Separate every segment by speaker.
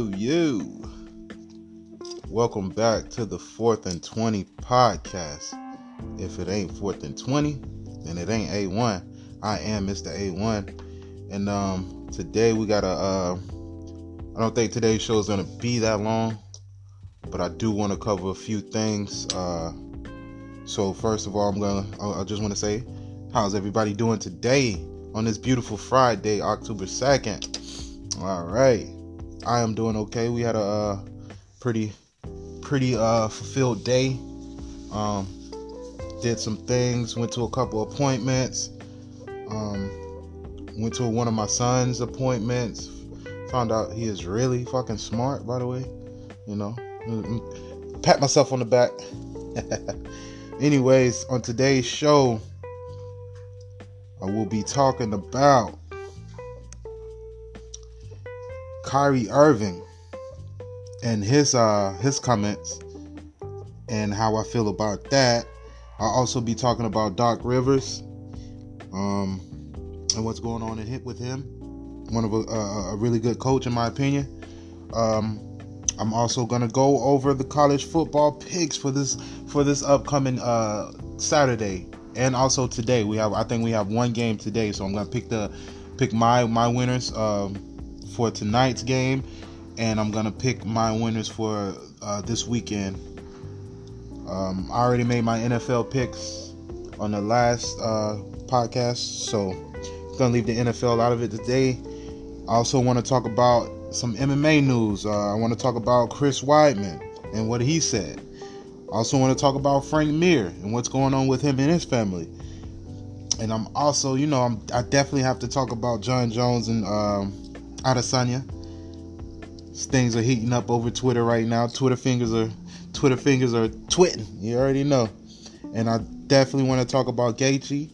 Speaker 1: yo, yo. Welcome back to the Fourth and 20 podcast. If it ain't Fourth and 20, then it ain't A1. I am Mr. A1. And um today we got a uh I don't think today's show is gonna be that long, but I do want to cover a few things. Uh so first of all I'm gonna I just wanna say how's everybody doing today on this beautiful Friday, October 2nd? All right. I am doing okay. We had a uh, pretty pretty uh, fulfilled day. Um, did some things, went to a couple appointments. Um, went to one of my son's appointments. Found out he is really fucking smart, by the way. You know, pat myself on the back. Anyways, on today's show, I will be talking about Kyrie Irving and his uh his comments and how I feel about that. I'll also be talking about Doc Rivers, um, and what's going on in hit with him. One of a, a, a really good coach, in my opinion. Um, I'm also gonna go over the college football picks for this for this upcoming uh, Saturday, and also today. We have I think we have one game today, so I'm gonna pick the pick my my winners. Um, for tonight's game, and I'm gonna pick my winners for uh, this weekend. Um, I already made my NFL picks on the last uh, podcast, so I'm gonna leave the NFL out of it today. I also want to talk about some MMA news. Uh, I want to talk about Chris Weidman and what he said. I also want to talk about Frank Mir and what's going on with him and his family. And I'm also, you know, I'm, i definitely have to talk about Jon Jones and um, Adesanya. Things are heating up over Twitter right now. Twitter fingers are Twitter fingers are twitting. You already know. And I definitely want to talk about Gaethje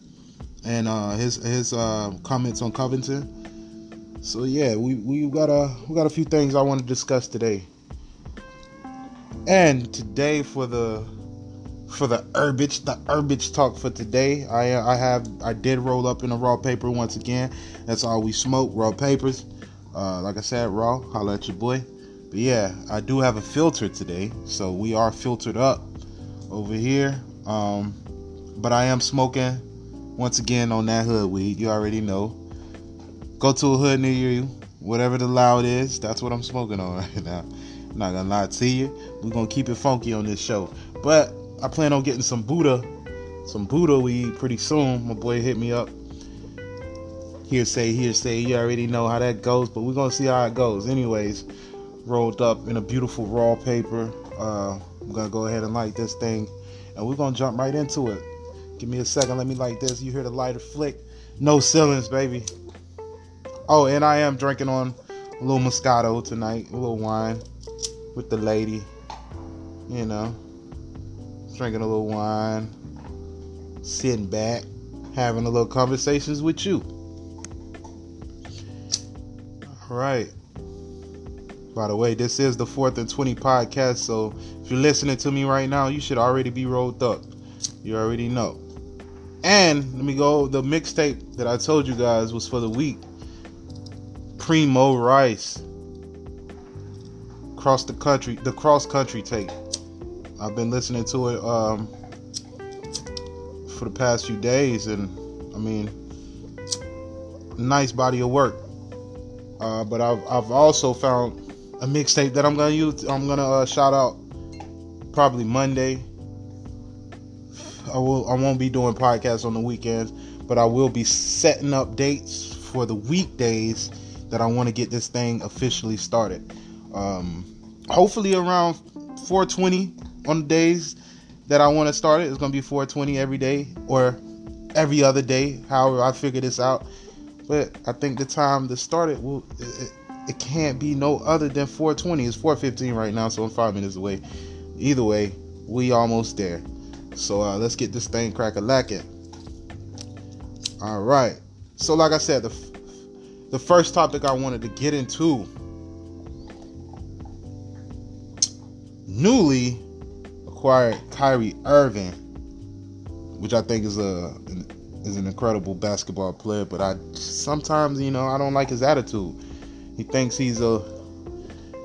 Speaker 1: and uh, his his uh, comments on Covington. So yeah, we we got a we got a few things I want to discuss today. And today for the for the herbage, the herbage talk for today, I I have I did roll up in a raw paper once again. That's all we smoke, raw papers. Uh, like I said, raw, holla at your boy. But yeah, I do have a filter today, so we are filtered up over here. Um, but I am smoking once again on that hood weed. You already know. Go to a hood near you, whatever the loud is. That's what I'm smoking on right now. I'm not gonna lie to you. We're gonna keep it funky on this show. But I plan on getting some Buddha, some Buddha weed pretty soon. My boy hit me up hearsay, hearsay. You already know how that goes, but we're gonna see how it goes. Anyways, rolled up in a beautiful raw paper. Uh, I'm gonna go ahead and light this thing, and we're gonna jump right into it. Give me a second. Let me light this. You hear the lighter flick? No ceilings, baby. Oh, and I am drinking on a little Moscato tonight, a little wine with the lady. You know, drinking a little wine, sitting back, having a little conversations with you. Right. By the way, this is the fourth and 20 podcast. So if you're listening to me right now, you should already be rolled up. You already know. And let me go. The mixtape that I told you guys was for the week. Primo Rice. Cross the country, the cross country tape. I've been listening to it um, for the past few days, and I mean, nice body of work. Uh, but I've, I've also found a mixtape that I'm gonna use. I'm gonna uh, shout out probably Monday. I will. I won't be doing podcasts on the weekends, but I will be setting up dates for the weekdays that I want to get this thing officially started. Um, hopefully around 420 on the days that I want to start it. It's gonna be 420 every day or every other day. However, I figure this out. But I think the time to start it will it, it can't be no other than 420. It's 415 right now, so I'm five minutes away. Either way, we almost there. So uh, let's get this thing crack a lacking. All right. So like I said, the the first topic I wanted to get into newly acquired Kyrie Irving, which I think is a an is an incredible basketball player, but I sometimes, you know, I don't like his attitude. He thinks he's a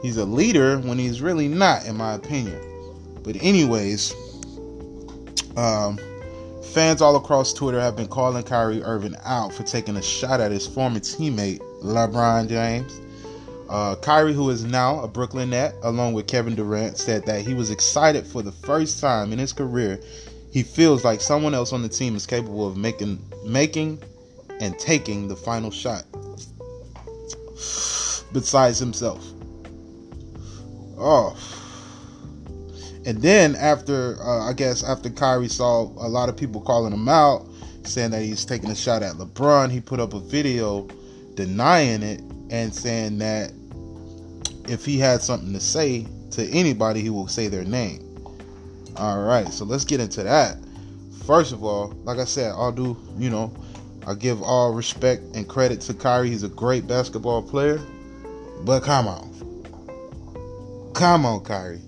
Speaker 1: he's a leader when he's really not, in my opinion. But anyways, um, fans all across Twitter have been calling Kyrie Irving out for taking a shot at his former teammate LeBron James. Uh, Kyrie, who is now a Brooklyn Net, along with Kevin Durant, said that he was excited for the first time in his career. He feels like someone else on the team is capable of making, making, and taking the final shot. Besides himself. Oh. And then after, uh, I guess after Kyrie saw a lot of people calling him out, saying that he's taking a shot at LeBron, he put up a video denying it and saying that if he had something to say to anybody, he will say their name. All right, so let's get into that. First of all, like I said, I'll do, you know, I give all respect and credit to Kyrie. He's a great basketball player. But come on. Come on, Kyrie.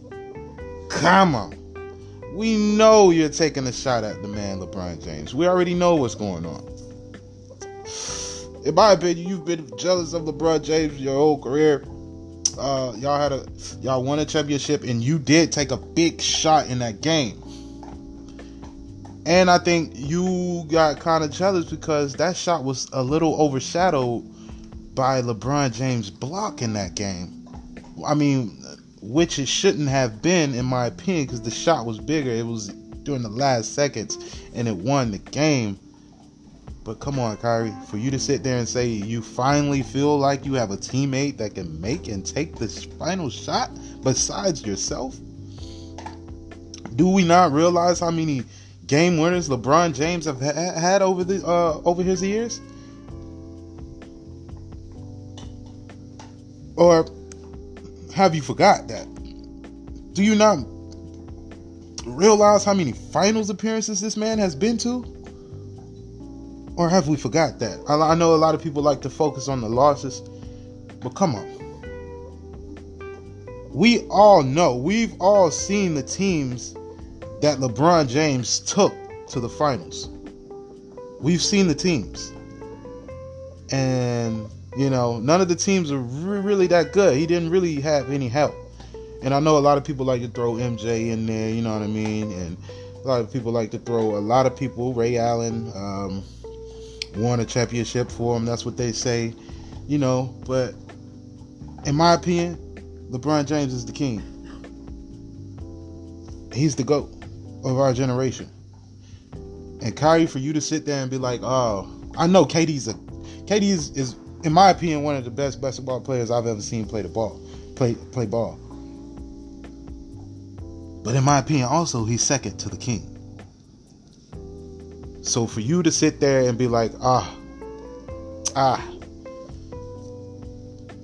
Speaker 1: Come on. We know you're taking a shot at the man, LeBron James. We already know what's going on. In my opinion, you've been jealous of LeBron James your whole career uh, y'all had a y'all won a championship and you did take a big shot in that game. And I think you got kind of jealous because that shot was a little overshadowed by LeBron James block in that game. I mean, which it shouldn't have been, in my opinion, because the shot was bigger. It was during the last seconds and it won the game. But come on, Kyrie, for you to sit there and say you finally feel like you have a teammate that can make and take this final shot besides yourself? Do we not realize how many game winners LeBron James have ha- had over the uh, over his years? Or have you forgot that? Do you not realize how many finals appearances this man has been to? Or have we forgot that? I, know a lot of people like to focus on the losses, but come on. We all know, we've all seen the teams that LeBron James took to the finals. We've seen the teams. And, you know, none of the teams are really that good. He didn't really have any help. And I know a lot of people like to throw MJ in there, you know what I mean? And a lot of people like to throw a lot of people, Ray Allen, um, won a championship for him. That's what they say, you know. But in my opinion, LeBron James is the king. He's the GOAT of our generation. And Kyrie, for you to sit there and be like, oh, I know Katie's a KD is, is in my opinion, one of the best basketball players I've ever seen play the ball. Play play ball. But in my opinion, also he's second to the king. So for you to sit there and be like, ah, ah,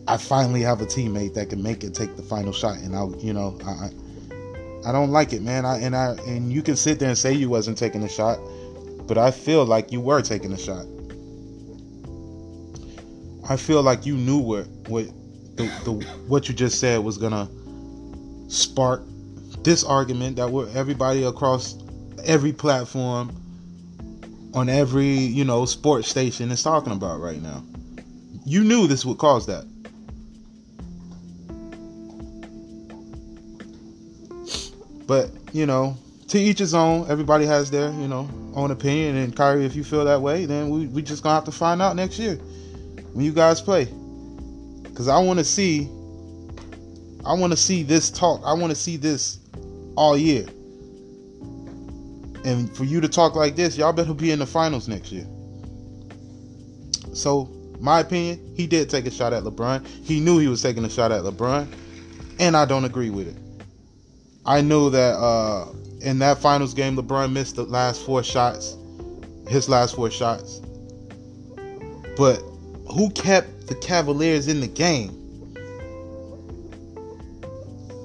Speaker 1: I finally have a teammate that can make it take the final shot, and I, you know, I, I don't like it, man. I and I and you can sit there and say you wasn't taking a shot, but I feel like you were taking a shot. I feel like you knew what what the, the what you just said was gonna spark this argument that we're everybody across every platform on every you know sports station is talking about right now. You knew this would cause that. But you know, to each his own. Everybody has their you know own opinion. And Kyrie, if you feel that way, then we we just gonna have to find out next year when you guys play. Cause I want to see. I want to see this talk. I want to see this all year. And for you to talk like this, y'all better be in the finals next year. So, my opinion, he did take a shot at LeBron. He knew he was taking a shot at LeBron, and I don't agree with it. I know that uh, in that finals game, LeBron missed the last four shots, his last four shots. But who kept the Cavaliers in the game?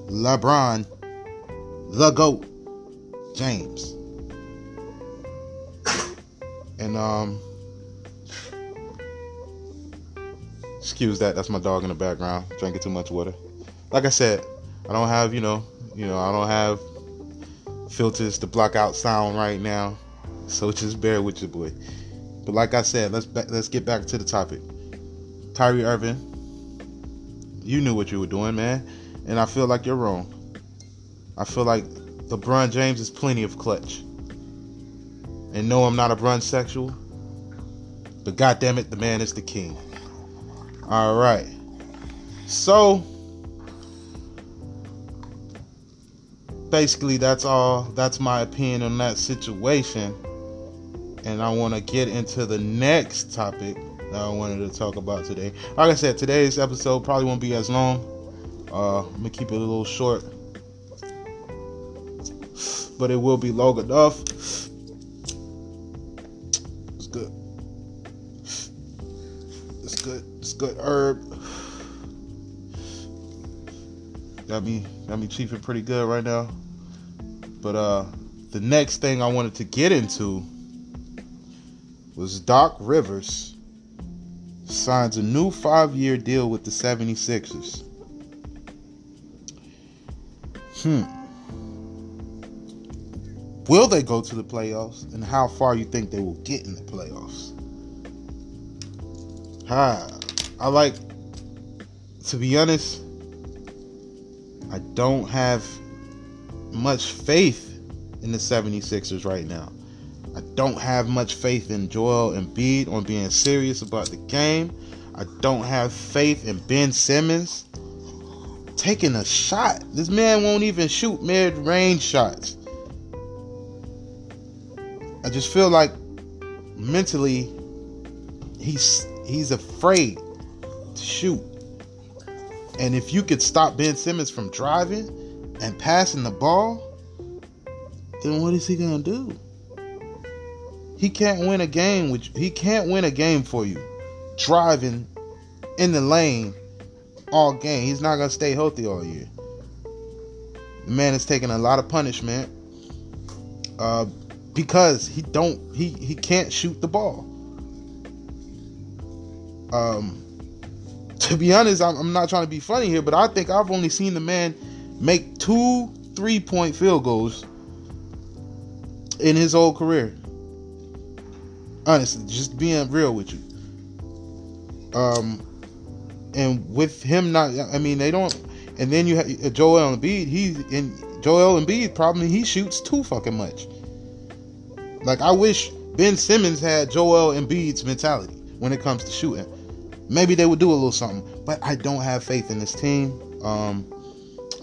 Speaker 1: LeBron, the GOAT, James. And um excuse that, that's my dog in the background drinking too much water. Like I said, I don't have, you know, you know, I don't have filters to block out sound right now. So just bear with your boy. But like I said, let's ba- let's get back to the topic. Kyrie Irving, you knew what you were doing, man. and I feel like you're wrong. I feel like LeBron James is plenty of clutch. And no, I'm not a brunch sexual, but goddamn it, the man is the king. All right. So basically that's all that's my opinion on that situation. And I want to get into the next topic that I wanted to talk about today. Like I said, today's episode probably won't be as long. Uh, I'm gonna keep it a little short, but it will be long enough. Herb. Got me got me cheaping pretty good right now. But uh the next thing I wanted to get into was Doc Rivers signs a new five year deal with the 76ers. Hmm. Will they go to the playoffs? And how far you think they will get in the playoffs? Ah, I like, to be honest, I don't have much faith in the 76ers right now. I don't have much faith in Joel Embiid on being serious about the game. I don't have faith in Ben Simmons taking a shot. This man won't even shoot mid-range shots. I just feel like mentally he's he's afraid to shoot. And if you could stop Ben Simmons from driving and passing the ball, then what is he gonna do? He can't win a game with he can't win a game for you driving in the lane all game. He's not gonna stay healthy all year. The man is taking a lot of punishment uh, because he don't he he can't shoot the ball. Um, to be honest, I'm, I'm not trying to be funny here, but I think I've only seen the man make two three point field goals in his whole career. Honestly, just being real with you. Um, and with him not, I mean, they don't. And then you have uh, Joel Embiid. He and Joel Embiid probably he shoots too fucking much. Like I wish Ben Simmons had Joel Embiid's mentality when it comes to shooting. Maybe they would do a little something, but I don't have faith in this team. Um,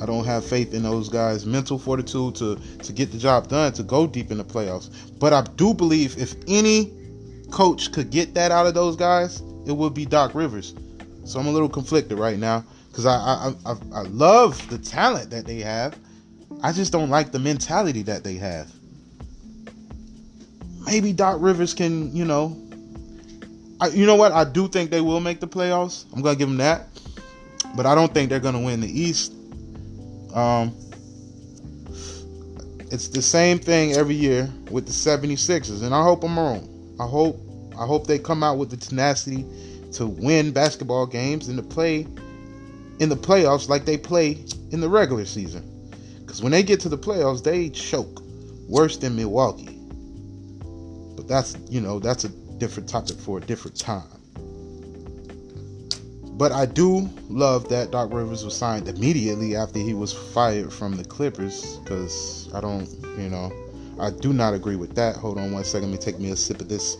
Speaker 1: I don't have faith in those guys' mental fortitude to to get the job done to go deep in the playoffs. But I do believe if any coach could get that out of those guys, it would be Doc Rivers. So I'm a little conflicted right now because I, I I I love the talent that they have. I just don't like the mentality that they have. Maybe Doc Rivers can, you know, I, you know what? I do think they will make the playoffs. I'm gonna give them that, but I don't think they're gonna win the East. Um, it's the same thing every year with the 76ers, and I hope I'm wrong. I hope I hope they come out with the tenacity to win basketball games and to play in the playoffs like they play in the regular season. Because when they get to the playoffs, they choke worse than Milwaukee. But that's you know that's a different topic for a different time. But I do love that Doc Rivers was signed immediately after he was fired from the Clippers because I don't, you know, I do not agree with that. Hold on one second. Let me take me a sip of this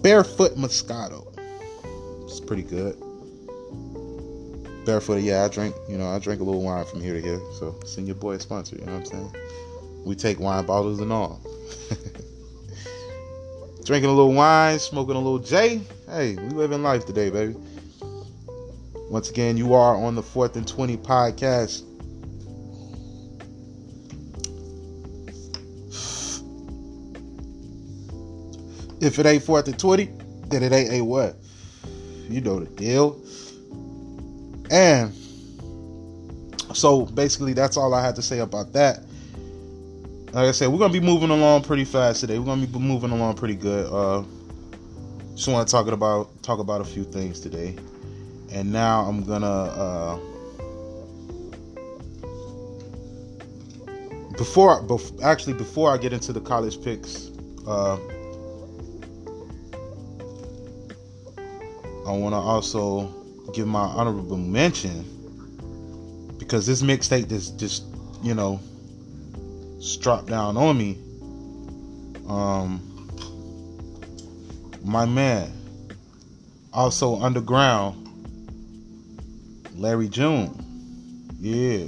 Speaker 1: Barefoot Moscato. It's pretty good. Barefoot, yeah, I drink, you know, I drink a little wine from here to here. So send your boy a sponsor, you know what I'm saying? We take wine bottles and all. Drinking a little wine, smoking a little J. Hey, we living life today, baby. Once again, you are on the Fourth and 20 podcast. If it ain't fourth and 20, then it ain't a what? You know the deal. And so basically, that's all I had to say about that. Like I said, we're gonna be moving along pretty fast today. We're gonna be moving along pretty good. Uh, just want to talk about talk about a few things today, and now I'm gonna uh, before, bef- actually before I get into the college picks. Uh, I want to also give my honorable mention because this mixtape just just you know dropped down on me. Um, my man, also underground, Larry June. Yeah.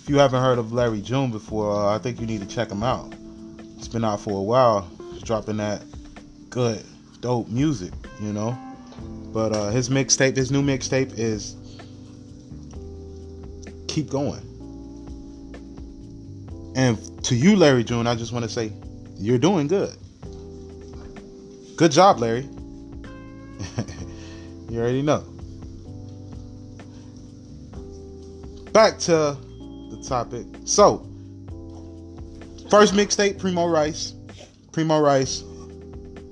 Speaker 1: If you haven't heard of Larry June before, uh, I think you need to check him out. It's been out for a while. Dropping that good, dope music, you know. But uh, his mixtape, his new mixtape is Keep Going. And to you, Larry June, I just want to say you're doing good. Good job, Larry. you already know. Back to the topic. So, first mixtape, Primo Rice. Primo Rice,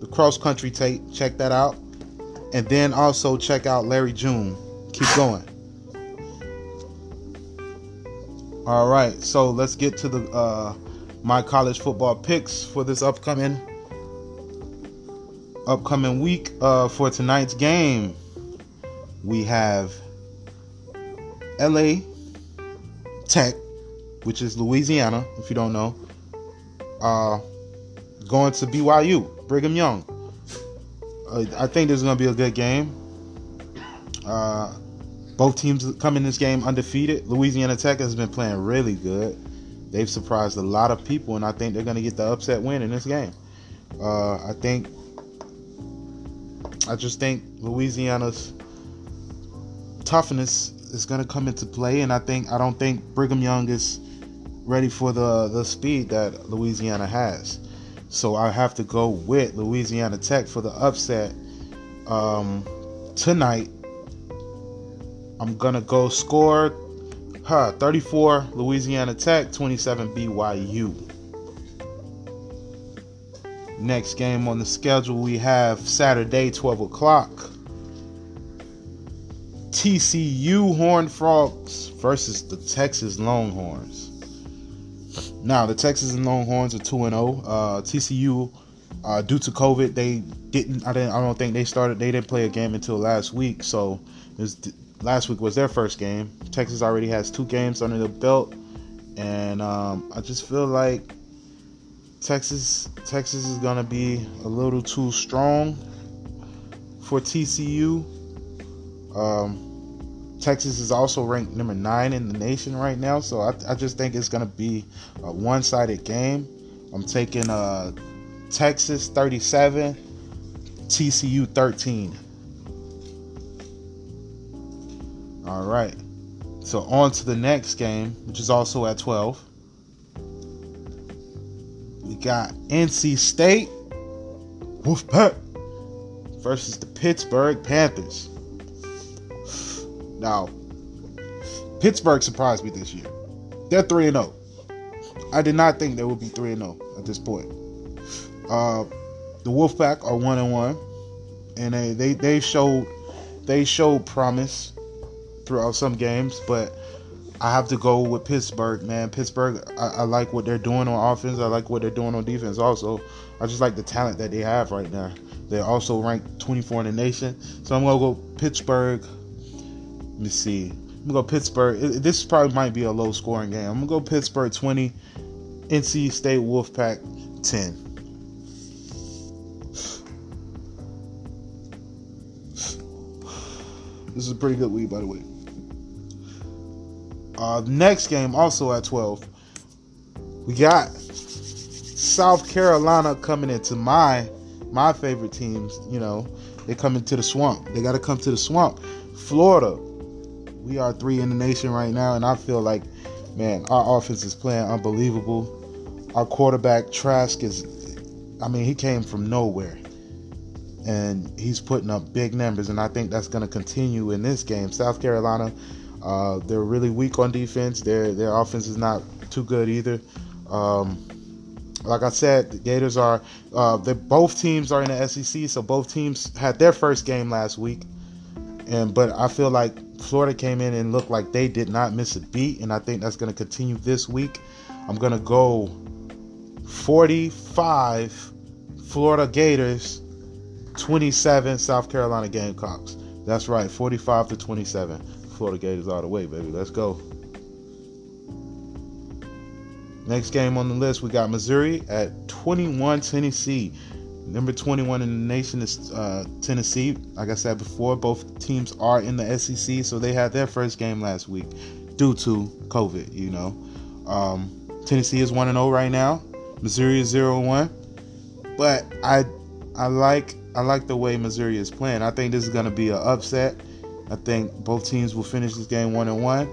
Speaker 1: the cross country tape. Check that out. And then also check out Larry June. Keep going. All right, so let's get to the uh, my college football picks for this upcoming upcoming week. Uh, for tonight's game, we have LA Tech, which is Louisiana, if you don't know, uh, going to BYU, Brigham Young. Uh, I think this is going to be a good game. Uh, both teams come in this game undefeated. Louisiana Tech has been playing really good. They've surprised a lot of people, and I think they're going to get the upset win in this game. Uh, I think, I just think Louisiana's toughness is going to come into play, and I think I don't think Brigham Young is ready for the the speed that Louisiana has. So I have to go with Louisiana Tech for the upset um, tonight. I'm gonna go score huh, 34 Louisiana Tech, 27 BYU. Next game on the schedule we have Saturday, 12 o'clock. TCU Horned Frogs versus the Texas Longhorns. Now, the Texas Longhorns are 2 and 0. Uh, TCU uh, due to COVID, they didn't I didn't I don't think they started they didn't play a game until last week. So, was, last week was their first game. Texas already has two games under the belt and um, I just feel like Texas Texas is to be a little too strong for TCU. Um, Texas is also ranked number nine in the nation right now, so I, I just think it's to be a one-sided game. I'm taking uh, Texas 37, TCU 13. All right. So on to the next game, which is also at 12. We got NC State Wolfpack versus the Pittsburgh Panthers. Now, Pittsburgh surprised me this year. They're 3 0. I did not think they would be 3 0 at this point. Uh, the Wolfpack are 1 and 1 and they, they they showed they showed promise throughout some games, but I have to go with Pittsburgh, man. Pittsburgh, I, I, like what they're doing on offense. I like what they're doing on defense. Also, I just like the talent that they have right now. They're also ranked 24 in the nation, so I'm gonna go Pittsburgh let me see. I'm gonna go Pittsburgh. This probably might be a low scoring game. I'm gonna go Pittsburgh 20, NC State Wolfpack 10. This is a pretty good week, by the way. Uh, next game, also at 12, we got South Carolina coming into my my favorite teams. You know, they come into the swamp. They got to come to the swamp. Florida, we are three in the nation right now, and I feel like, man, our offense is playing unbelievable. Our quarterback Trask is, I mean, he came from nowhere, and he's putting up big numbers, and I think that's going to continue in this game. South Carolina, uh, they're really weak on defense. Their their offense is not too good either. Um, like I said, the Gators are. Uh, both teams are in the SEC, so both teams had their first game last week, and but I feel like Florida came in and looked like they did not miss a beat, and I think that's going to continue this week. I'm going to go 45 Florida Gators, 27 South Carolina Gamecocks. That's right, 45 to 27. Florida Gators all the way, baby. Let's go. Next game on the list, we got Missouri at 21 Tennessee. Number 21 in the nation is uh, Tennessee. Like I said before, both teams are in the SEC, so they had their first game last week due to COVID. You know, um, Tennessee is one and zero oh right now. Missouri is 0-1. But I, I like I like the way Missouri is playing. I think this is going to be an upset. I think both teams will finish this game one and one,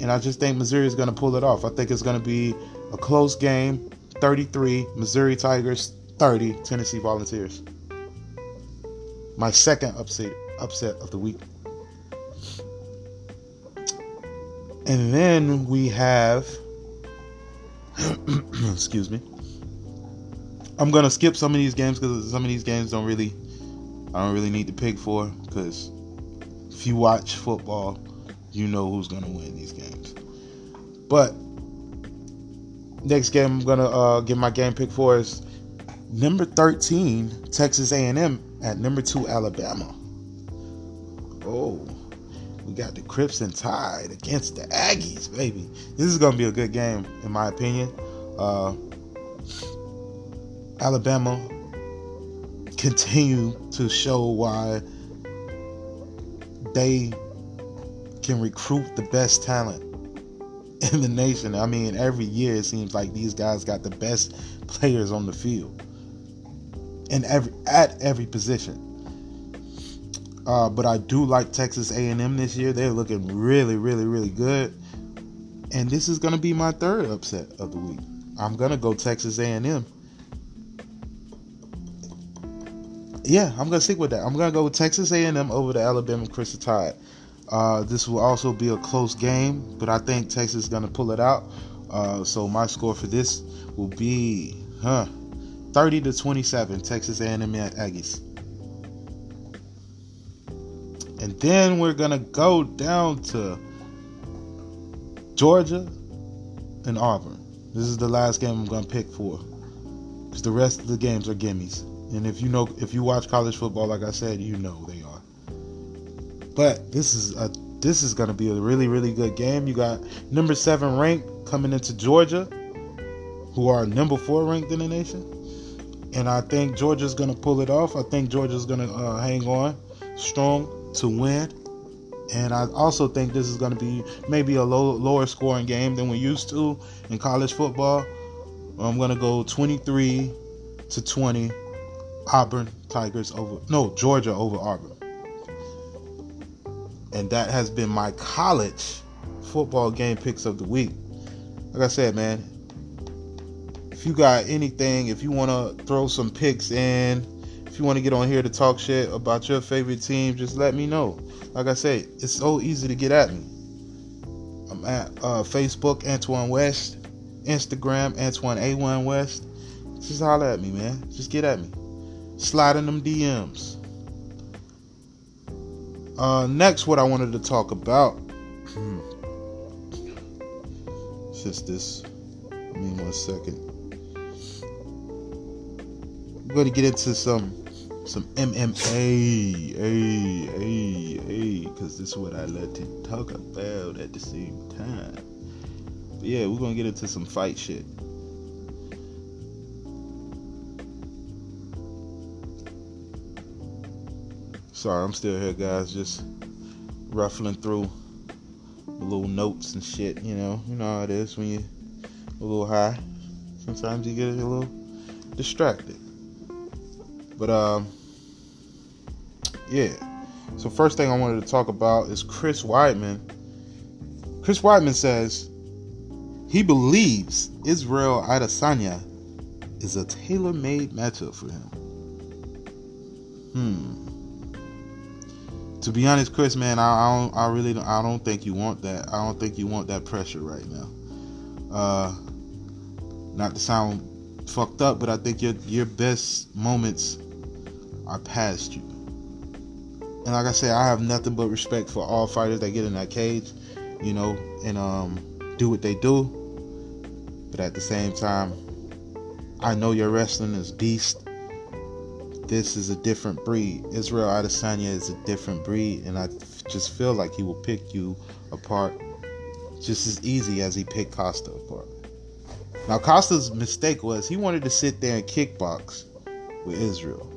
Speaker 1: and I just think Missouri is going to pull it off. I think it's going to be a close game, 33 Missouri Tigers, 30 Tennessee Volunteers. My second upset upset of the week. And then we have excuse me. I'm gonna skip some of these games because some of these games don't really, I don't really need to pick for because if you watch football, you know who's gonna win these games. But next game I'm gonna uh, give my game pick for is number 13 Texas A&M at number two Alabama. Oh, we got the Crimson Tide against the Aggies, baby. This is gonna be a good game in my opinion. Uh, Alabama continue to show why they can recruit the best talent in the nation. I mean, every year it seems like these guys got the best players on the field in every at every position. Uh, but I do like Texas A&M this year. They're looking really, really, really good. And this is going to be my third upset of the week. I'm going to go Texas A&M. Yeah, I'm gonna stick with that. I'm gonna go with Texas A&M over the Alabama Crimson Tide. Uh, this will also be a close game, but I think Texas is gonna pull it out. Uh, so my score for this will be, huh, 30 to 27, Texas A&M Aggies. And then we're gonna go down to Georgia and Auburn. This is the last game I'm gonna pick for, because the rest of the games are gimmies. And if you know, if you watch college football, like I said, you know they are. But this is a this is going to be a really really good game. You got number seven ranked coming into Georgia, who are number four ranked in the nation, and I think Georgia's going to pull it off. I think Georgia's going to uh, hang on strong to win. And I also think this is going to be maybe a low, lower scoring game than we used to in college football. I'm going to go 23 to 20 Auburn Tigers over no Georgia over Auburn. And that has been my college football game picks of the week. Like I said, man, if you got anything, if you want to throw some picks in, if you want to get on here to talk shit about your favorite team, just let me know. Like I said, it's so easy to get at me. I'm at uh, Facebook, Antoine West, Instagram, Antoine A1 West. Just holler at me, man. Just get at me slide in them DMs. Uh, next, what I wanted to talk about. Hmm. Just this. Give me one second. I'm going to get into some some MMA, a, a, a, because this is what I like to talk about at the same time. But yeah, we're gonna get into some fight shit. Sorry, I'm still here, guys. Just ruffling through the little notes and shit. You know, you know how it is when you're a little high. Sometimes you get a little distracted. But um, yeah. So first thing I wanted to talk about is Chris Weidman. Chris Weidman says he believes Israel Adesanya is a tailor-made matchup for him. Hmm to be honest, Chris, man, I, I don't, I really, don't, I don't think you want that. I don't think you want that pressure right now. Uh, not to sound fucked up, but I think your your best moments are past you. And like I said, I have nothing but respect for all fighters that get in that cage, you know, and um, do what they do. But at the same time, I know your wrestling is beast this is a different breed. Israel Adesanya is a different breed, and I just feel like he will pick you apart just as easy as he picked Costa apart. Now Costa's mistake was he wanted to sit there and kickbox with Israel.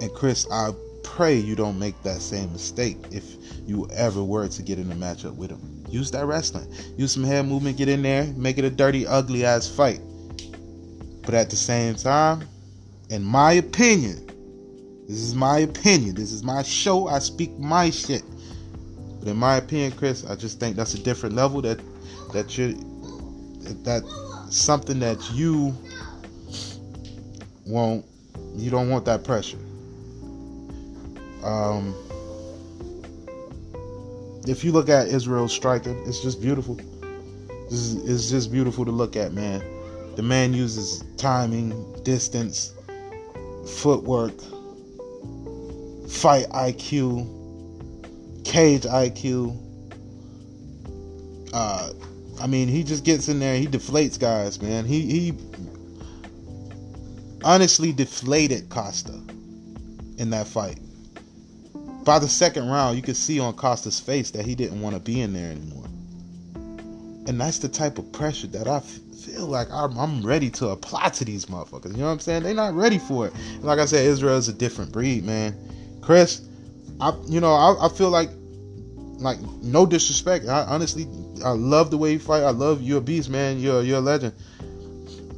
Speaker 1: And Chris, I pray you don't make that same mistake if you ever were to get in a matchup with him. Use that wrestling. Use some head movement, get in there, make it a dirty, ugly ass fight. But at the same time, in my opinion, this is my opinion. This is my show. I speak my shit. But in my opinion, Chris, I just think that's a different level that that you that something that you won't you don't want that pressure. Um if you look at Israel's striking, it's just beautiful. It's, it's just beautiful to look at, man. The man uses timing, distance, footwork, fight IQ, cage IQ. Uh, I mean, he just gets in there. He deflates guys, man. He he honestly deflated Costa in that fight by the second round, you could see on Costa's face that he didn't want to be in there anymore. And that's the type of pressure that I feel like I'm, I'm, ready to apply to these motherfuckers. You know what I'm saying? They're not ready for it. And like I said, Israel is a different breed, man. Chris, I you know I, I feel like like no disrespect. I honestly I love the way you fight. I love you're a beast, man. You're you're a legend.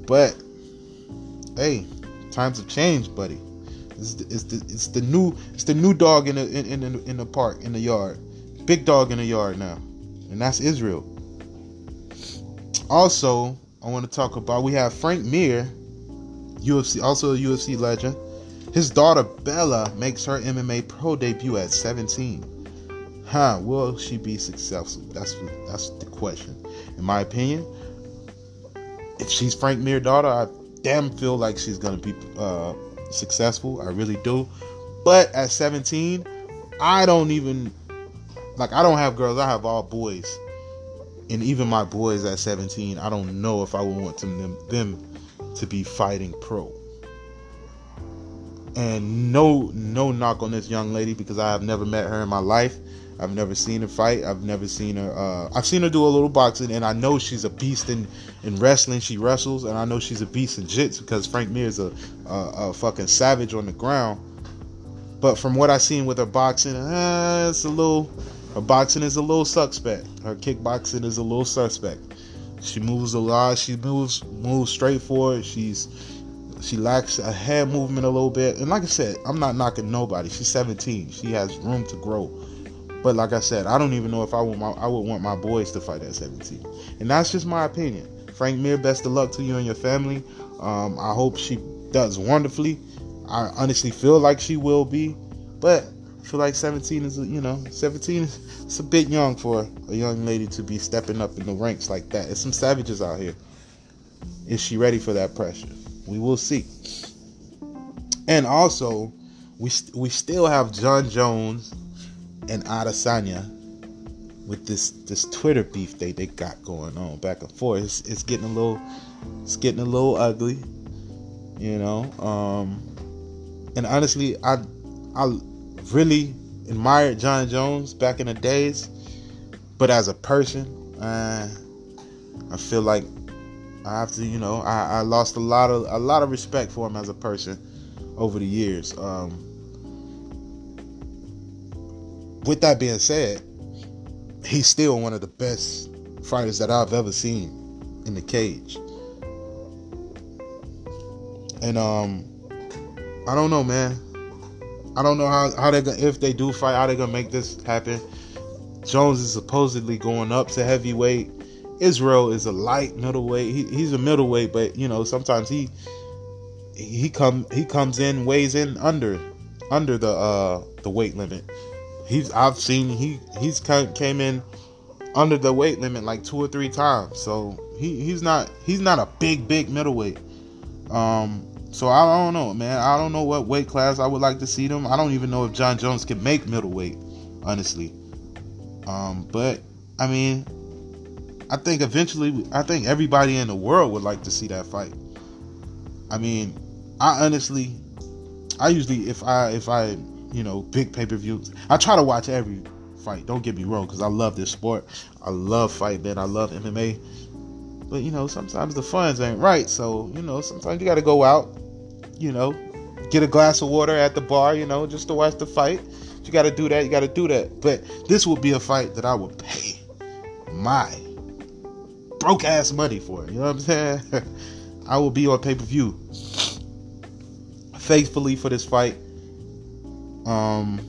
Speaker 1: But hey, times have changed, buddy. It's the, it's the, it's the new it's the new dog in the in, in, in the park in the yard, big dog in the yard now, and that's Israel. Also, I want to talk about we have Frank Mir, UFC also a UFC legend. His daughter Bella makes her MMA pro debut at 17. Huh? Will she be successful? That's that's the question. In my opinion, if she's Frank Mir daughter, I damn feel like she's gonna be uh, successful. I really do. But at 17, I don't even like I don't have girls. I have all boys. And even my boys at 17, I don't know if I would want them them to be fighting pro. And no no knock on this young lady because I have never met her in my life. I've never seen her fight. I've never seen her. Uh, I've seen her do a little boxing, and I know she's a beast in, in wrestling. She wrestles, and I know she's a beast in jits because Frank Mir is a, a, a, fucking savage on the ground. But from what I've seen with her boxing, uh, it's a little. Her boxing is a little suspect. Her kickboxing is a little suspect. She moves a lot. She moves moves straight forward. She's she lacks a head movement a little bit. And like I said, I'm not knocking nobody. She's 17. She has room to grow. But like I said, I don't even know if I would my, I would want my boys to fight at 17. And that's just my opinion. Frank Mir, best of luck to you and your family. Um, I hope she does wonderfully. I honestly feel like she will be, but Feel like 17 is, you know, 17 is it's a bit young for a young lady to be stepping up in the ranks like that. It's some savages out here. Is she ready for that pressure? We will see. And also, we st- we still have Jon Jones and Adesanya with this this Twitter beef they they got going on back and forth. It's, it's getting a little it's getting a little ugly, you know. Um, and honestly, I I really admired Jon Jones back in the days, but as a person, uh, I feel like I have to, you know, I, I lost a lot of a lot of respect for him as a person over the years. Um, with that being said, he's still one of the best fighters that I've ever seen in the cage. And um I don't know, man. I don't know how, how they gonna if they do fight, how they gonna make this happen. Jones is supposedly going up to heavyweight. Israel is a light middleweight. He, he's a middleweight, but you know sometimes he he come he comes in weighs in under under the uh the weight limit he's I've seen he he's came in under the weight limit like two or three times. So he, he's not he's not a big big middleweight. Um, so I don't know, man. I don't know what weight class I would like to see them. I don't even know if Jon Jones can make middleweight, honestly. Um, but I mean, I think eventually, I think everybody in the world would like to see that fight. I mean, I honestly, I usually if I if I you know, big pay per views. I try to watch every fight. Don't get me wrong, because I love this sport. I love fight, man. I love MMA. But you know, sometimes the funds ain't right. So, you know, sometimes you gotta go out, you know, get a glass of water at the bar, you know, just to watch the fight. You gotta do that, you gotta do that. But this would be a fight that I would pay my broke ass money for. You know what I'm saying? I will be on pay per view faithfully for this fight. Um,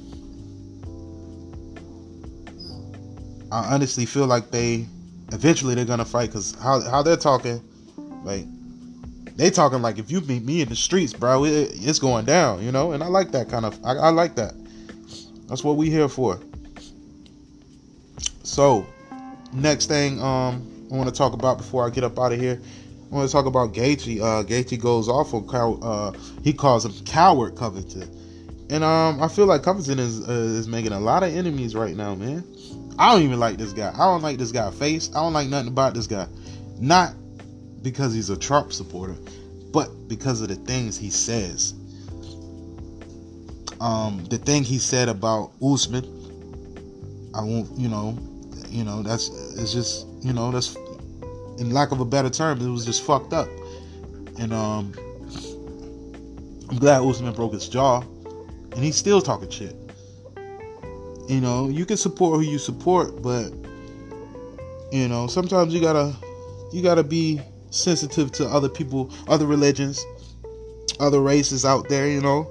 Speaker 1: I honestly feel like they eventually they're gonna fight because how how they're talking, like they talking like if you meet me in the streets, bro, it, it's going down, you know. And I like that kind of. I, I like that. That's what we here for. So, next thing um I want to talk about before I get up out of here, I want to talk about Gaethje. Uh, Gaethje goes off on cow- uh, he calls him coward Covington, and um I feel like Covington is uh, is making a lot of enemies right now, man. I don't even like this guy. I don't like this guy face. I don't like nothing about this guy. Not because he's a Trump supporter, but because of the things he says. Um, the thing he said about Usman, I won't, you know, you know, that's it's just, you know, that's in lack of a better term, it was just fucked up. And um, I'm glad Usman broke his jaw, and he's still talking shit. You know, you can support who you support, but you know, sometimes you gotta you gotta be sensitive to other people, other religions, other races out there, you know.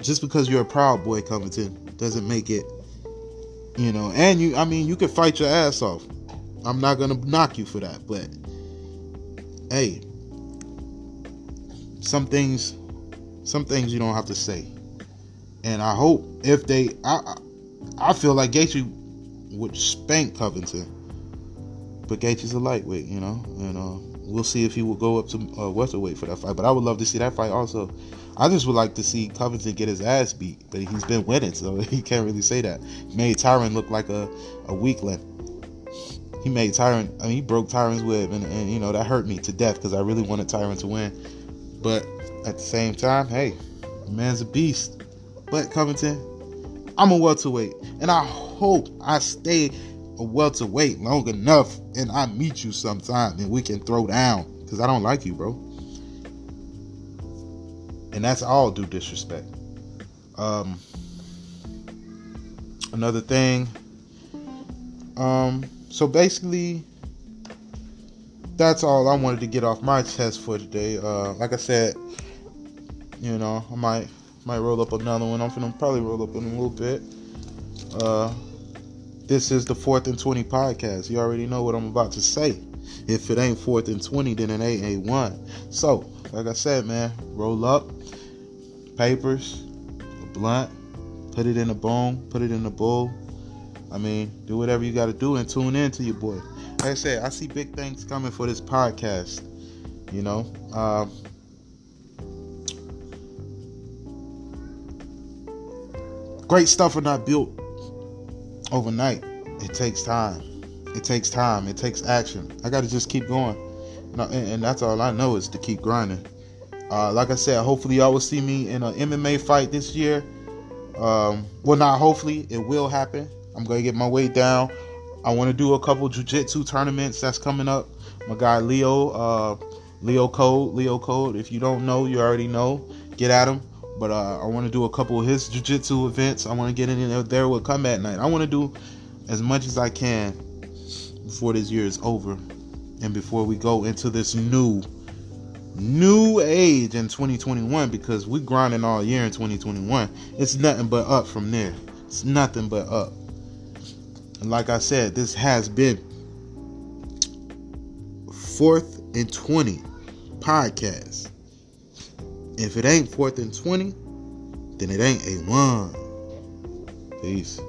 Speaker 1: Just because you're a proud boy Covington doesn't make it, you know, and you I mean you can fight your ass off. I'm not gonna knock you for that, but hey, some things some things you don't have to say. And I hope if they, I, I feel like Gaethje would spank Covington, but Gaethje's a lightweight, you know, and uh, we'll see if he will go up to uh, welterweight for that fight. But I would love to see that fight also. I just would like to see Covington get his ass beat, but he's been winning, so he can't really say that. He made Tyron look like a, a weakling. He made Tyron, I mean, he broke Tyron's web, and, and you know that hurt me to death because I really wanted Tyron to win. But at the same time, hey, man's a beast. But Covington, I'm a welterweight, and I hope I stay a welterweight long enough, and I meet you sometime, and we can throw down. Cause I don't like you, bro. And that's all due disrespect. Um, another thing. Um, so basically, that's all I wanted to get off my chest for today. Uh, like I said, you know, I might might roll up another one. I'm gonna probably roll up in a little bit. Uh, this is the fourth and twenty podcast. You already know what I'm about to say. If it ain't fourth and twenty, then it ain't a one. So, like I said, man, roll up papers, a blunt, put it in a bone, put it in a bowl. I mean, do whatever you got to do and tune in to your boy. Like I said, I see big things coming for this podcast. You know, um, great stuff are not built overnight. It takes time. It takes time. It takes action. I got to just keep going. And that's all I know is to keep grinding. Uh, like I said, hopefully y'all will see me in an MMA fight this year. Um, well, not hopefully, it will happen. I'm gonna get my weight down. I want to do a couple jiu-jitsu tournaments that's coming up. My guy Leo, uh, Leo Code, Leo Code. If you don't know, you already know. Get at him. But uh, I want to do a couple of his jiu-jitsu events. I want to get in there with Combat Night. I want to do as much as I can before this year is over and before we go into this new new age in 2021 because we grinding all year in 2021 it's nothing but up from there it's nothing but up and like i said this has been fourth and 20 podcast if it ain't fourth and 20, then it ain't a one. Peace.